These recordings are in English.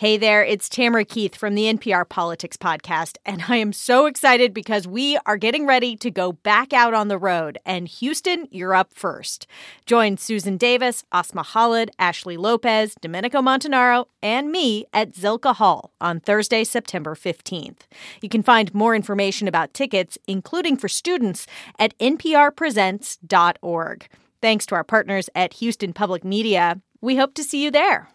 Hey there, it's Tamara Keith from the NPR Politics Podcast, and I am so excited because we are getting ready to go back out on the road. And Houston, you're up first. Join Susan Davis, Asma Khalid, Ashley Lopez, Domenico Montanaro, and me at Zilkha Hall on Thursday, September 15th. You can find more information about tickets, including for students, at nprpresents.org. Thanks to our partners at Houston Public Media. We hope to see you there.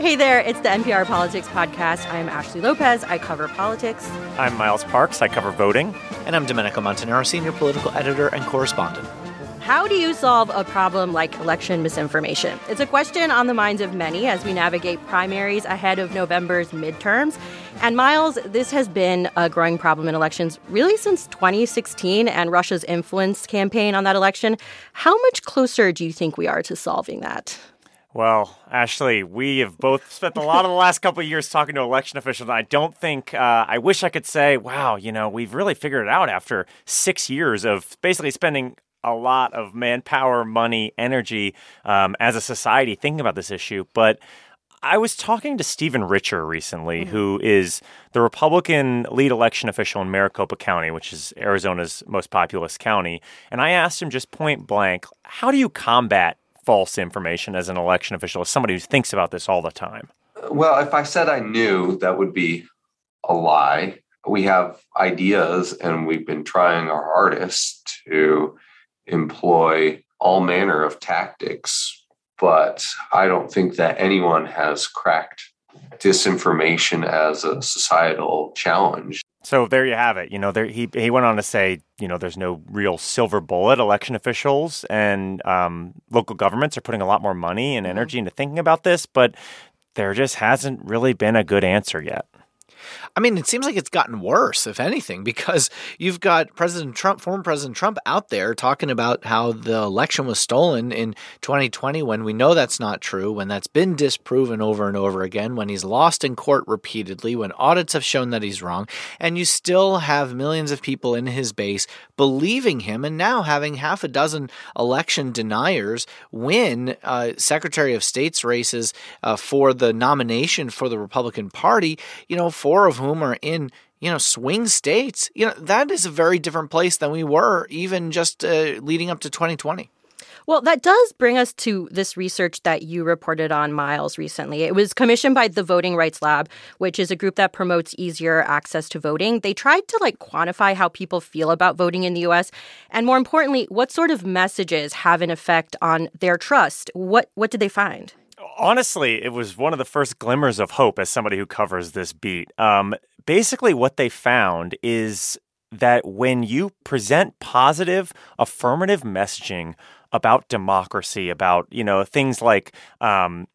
Hey there, it's the NPR Politics Podcast. I'm Ashley Lopez. I cover politics. I'm Miles Parks. I cover voting. And I'm Domenico Montanaro, senior political editor and correspondent. How do you solve a problem like election misinformation? It's a question on the minds of many as we navigate primaries ahead of November's midterms. And Miles, this has been a growing problem in elections really since 2016 and Russia's influence campaign on that election. How much closer do you think we are to solving that? Well, Ashley, we have both spent a lot of the last couple of years talking to election officials. I don't think, uh, I wish I could say, wow, you know, we've really figured it out after six years of basically spending a lot of manpower, money, energy um, as a society thinking about this issue. But I was talking to Stephen Richer recently, mm-hmm. who is the Republican lead election official in Maricopa County, which is Arizona's most populous county. And I asked him just point blank, how do you combat false information as an election official, as somebody who thinks about this all the time? Well, if I said I knew, that would be a lie. We have ideas, and we've been trying our hardest to employ all manner of tactics, but I don't think that anyone has cracked disinformation as a societal challenge. So there you have it. You know, there, he he went on to say, you know, there's no real silver bullet. Election officials and um, local governments are putting a lot more money and mm-hmm. energy into thinking about this, but there just hasn't really been a good answer yet. I mean, it seems like it's gotten worse, if anything, because you've got President Trump, former President Trump, out there talking about how the election was stolen in 2020 when we know that's not true, when that's been disproven over and over again, when he's lost in court repeatedly, when audits have shown that he's wrong, and you still have millions of people in his base believing him, and now having half a dozen election deniers win uh, Secretary of State's races uh, for the nomination for the Republican Party, you know, four four of whom are in you know swing states you know that is a very different place than we were even just uh, leading up to 2020 well, that does bring us to this research that you reported on, Miles, recently. It was commissioned by the Voting Rights Lab, which is a group that promotes easier access to voting. They tried to like quantify how people feel about voting in the US and more importantly, what sort of messages have an effect on their trust. What what did they find? Honestly, it was one of the first glimmers of hope as somebody who covers this beat. Um, basically, what they found is that when you present positive, affirmative messaging about democracy, about you know things like um,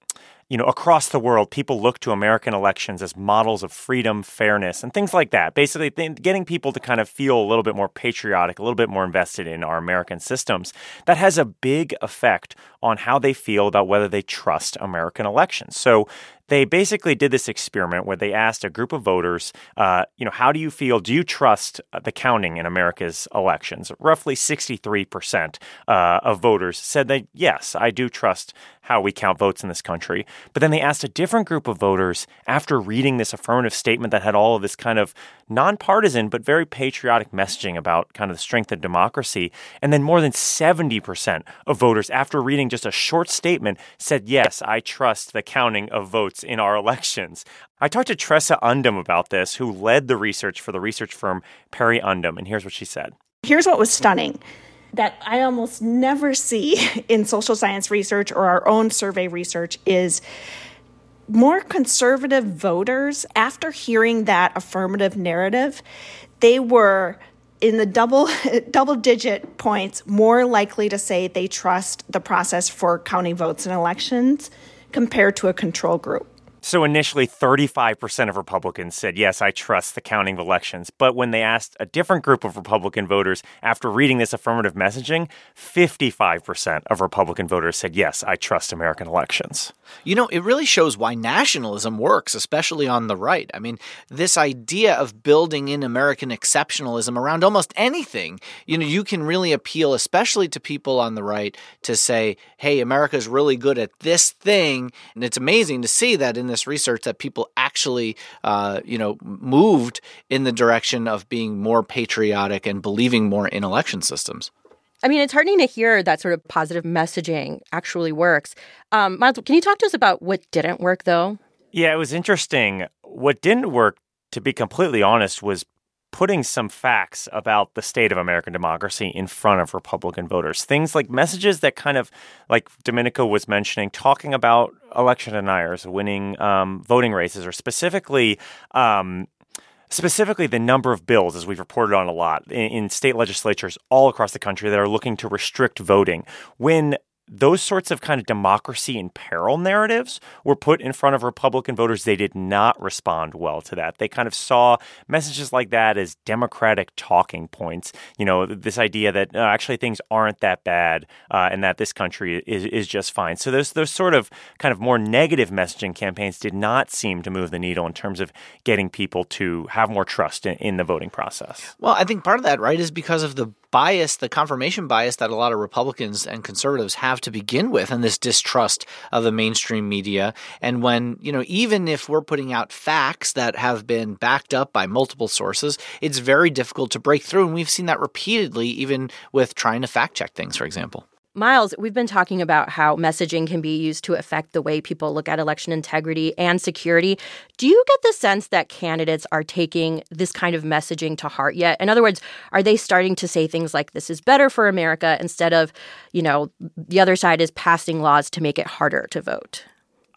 you know, across the world, people look to American elections as models of freedom, fairness, and things like that. Basically, th- getting people to kind of feel a little bit more patriotic, a little bit more invested in our American systems. That has a big effect on how they feel about whether they trust American elections. So they basically did this experiment where they asked a group of voters, uh, you know, how do you feel? Do you trust the counting in America's elections? Roughly 63% uh, of voters said that, yes, I do trust how we count votes in this country. But then they asked a different group of voters after reading this affirmative statement that had all of this kind of nonpartisan but very patriotic messaging about kind of the strength of democracy. And then more than 70% of voters, after reading just a short statement, said, Yes, I trust the counting of votes in our elections. I talked to Tresa Undem about this, who led the research for the research firm PerryUndem. And here's what she said Here's what was stunning that I almost never see in social science research or our own survey research is more conservative voters, after hearing that affirmative narrative, they were in the double double digit points more likely to say they trust the process for counting votes in elections compared to a control group. So initially, 35% of Republicans said, yes, I trust the counting of elections. But when they asked a different group of Republican voters after reading this affirmative messaging, 55% of Republican voters said, yes, I trust American elections. You know, it really shows why nationalism works, especially on the right. I mean, this idea of building in American exceptionalism around almost anything, you know, you can really appeal, especially to people on the right, to say, hey, America's really good at this thing. And it's amazing to see that in this research that people actually, uh, you know, moved in the direction of being more patriotic and believing more in election systems. I mean, it's heartening to hear that sort of positive messaging actually works. Um, Miles, can you talk to us about what didn't work, though? Yeah, it was interesting. What didn't work, to be completely honest, was putting some facts about the state of American democracy in front of Republican voters. Things like messages that kind of, like Domenico was mentioning, talking about election deniers winning um, voting races, or specifically. Um, specifically, the number of bills, as we've reported on a lot, in, in state legislatures all across the country that are looking to restrict voting. When those sorts of kind of democracy in peril narratives were put in front of Republican voters. They did not respond well to that. They kind of saw messages like that as Democratic talking points. You know, this idea that uh, actually things aren't that bad uh, and that this country is, is just fine. So those those sort of kind of more negative messaging campaigns did not seem to move the needle in terms of getting people to have more trust in, in the voting process. Well, I think part of that, right, is because of the bias, the confirmation bias that a lot of Republicans and conservatives have to begin with, and this distrust of the mainstream media. And when, you know, even if we're putting out facts that have been backed up by multiple sources, it's very difficult to break through. And we've seen that repeatedly, even with trying to fact check things, for example. Miles, we've been talking about how messaging can be used to affect the way people look at election integrity and security. Do you get the sense that candidates are taking this kind of messaging to heart yet? In other words, are they starting to say things like this is better for America instead of, you know, the other side is passing laws to make it harder to vote?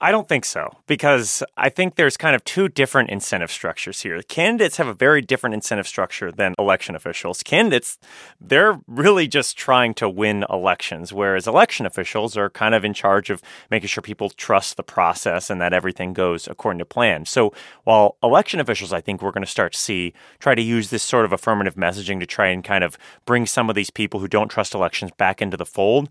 I don't think so because I think there's kind of two different incentive structures here. Candidates have a very different incentive structure than election officials. Candidates, they're really just trying to win elections, whereas election officials are kind of in charge of making sure people trust the process and that everything goes according to plan. So while election officials, I think we're going to start to see try to use this sort of affirmative messaging to try and kind of bring some of these people who don't trust elections back into the fold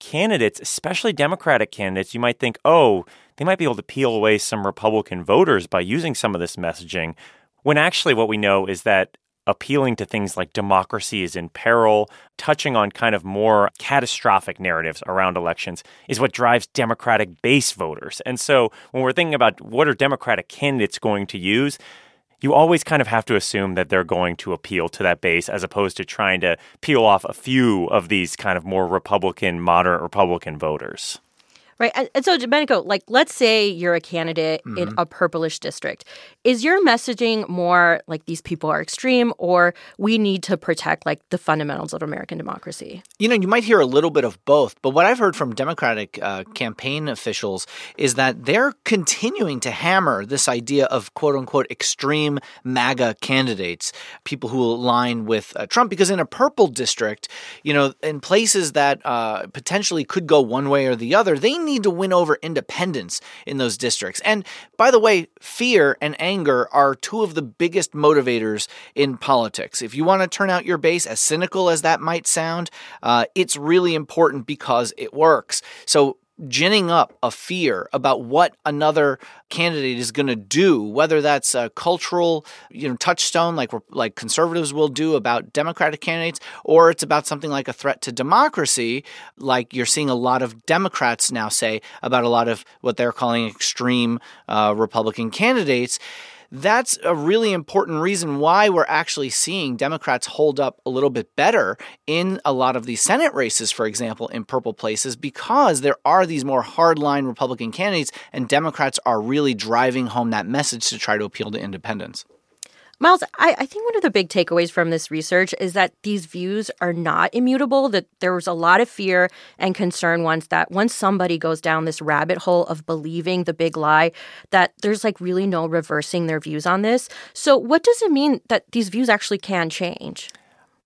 candidates, especially Democratic candidates, you might think, oh, they might be able to peel away some Republican voters by using some of this messaging. When actually, what we know is that appealing to things like democracy is in peril, touching on kind of more catastrophic narratives around elections is what drives Democratic base voters. And so when we're thinking about what are Democratic candidates going to use, you always kind of have to assume that they're going to appeal to that base as opposed to trying to peel off a few of these kind of more Republican, moderate Republican voters. Right. And so, Domenico, like, let's say you're a candidate mm-hmm. in a purplish district. Is your messaging more like these people are extreme or we need to protect, like, the fundamentals of American democracy? You know, you might hear a little bit of both. But what I've heard from Democratic uh, campaign officials is that they're continuing to hammer this idea of quote unquote extreme MAGA candidates, people who align with uh, Trump. Because in a purple district, you know, in places that uh, potentially could go one way or the other, they need need to win over independents in those districts. And by the way, fear and anger are two of the biggest motivators in politics. If you want to turn out your base, as cynical as that might sound, uh, it's really important because it works. So ginning up a fear about what another candidate is going to do, whether that's a cultural, you know, touchstone like like conservatives will do about Democratic candidates, or it's about something like a threat to democracy, like you're seeing a lot of Democrats now say about a lot of what they're calling extreme uh, Republican candidates that's a really important reason why we're actually seeing Democrats hold up a little bit better in a lot of these Senate races, for example, in purple places, because there are these more hardline Republican candidates, and Democrats are really driving home that message to try to appeal to independents. Miles, I, I, think one of the big takeaways from this research is that these views are not immutable, that there was a lot of fear and concern once that once somebody goes down this rabbit hole of believing the big lie, that there's like really no reversing their views on this. So, what does it mean that these views actually can change?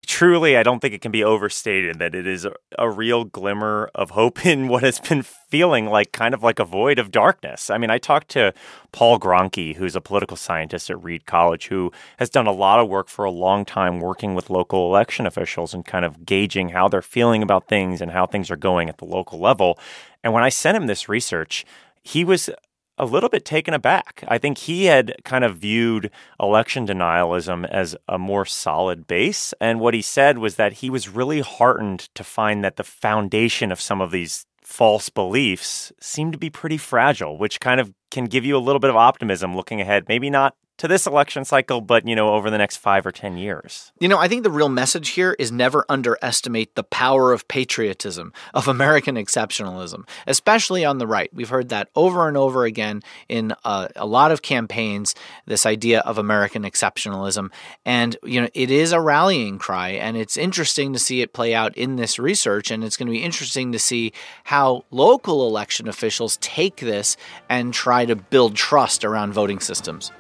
Truly, I don't think it can be overstated that it is a, a, real glimmer of hope in what has been feeling like kind of like a void of darkness. I mean, I talked to Paul Gronke, who's a political scientist at Reed College, who has done a lot of work for a long time working with local election officials and kind of gauging how they're feeling about things and how things are going at the local level. And when I sent him this research, he was a little bit taken aback. I think he had kind of viewed election denialism as a more solid base. And what he said was that he was really heartened to find that the foundation of some of these false beliefs seemed to be pretty fragile, which kind of can give you a little bit of optimism looking ahead. Maybe not to this election cycle, but you know, over the next five or ten years. You know, I think the real message here is never underestimate the power of patriotism, of American exceptionalism, especially on the right. We've heard that over and over again in uh, a lot of campaigns. This idea of American exceptionalism, and you know, it is a rallying cry, and it's interesting to see it play out in this research, and it's going to be interesting to see how local election officials take this and try to build trust around voting systems.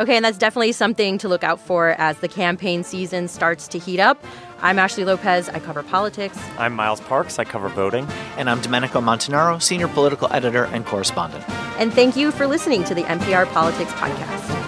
Okay, and that's definitely something to look out for as the campaign season starts to heat up. I'm Ashley Lopez. I cover politics. I'm Miles Parks. I cover voting. And I'm Domenico Montanaro, senior political editor and correspondent. And thank you for listening to the NPR Politics Podcast.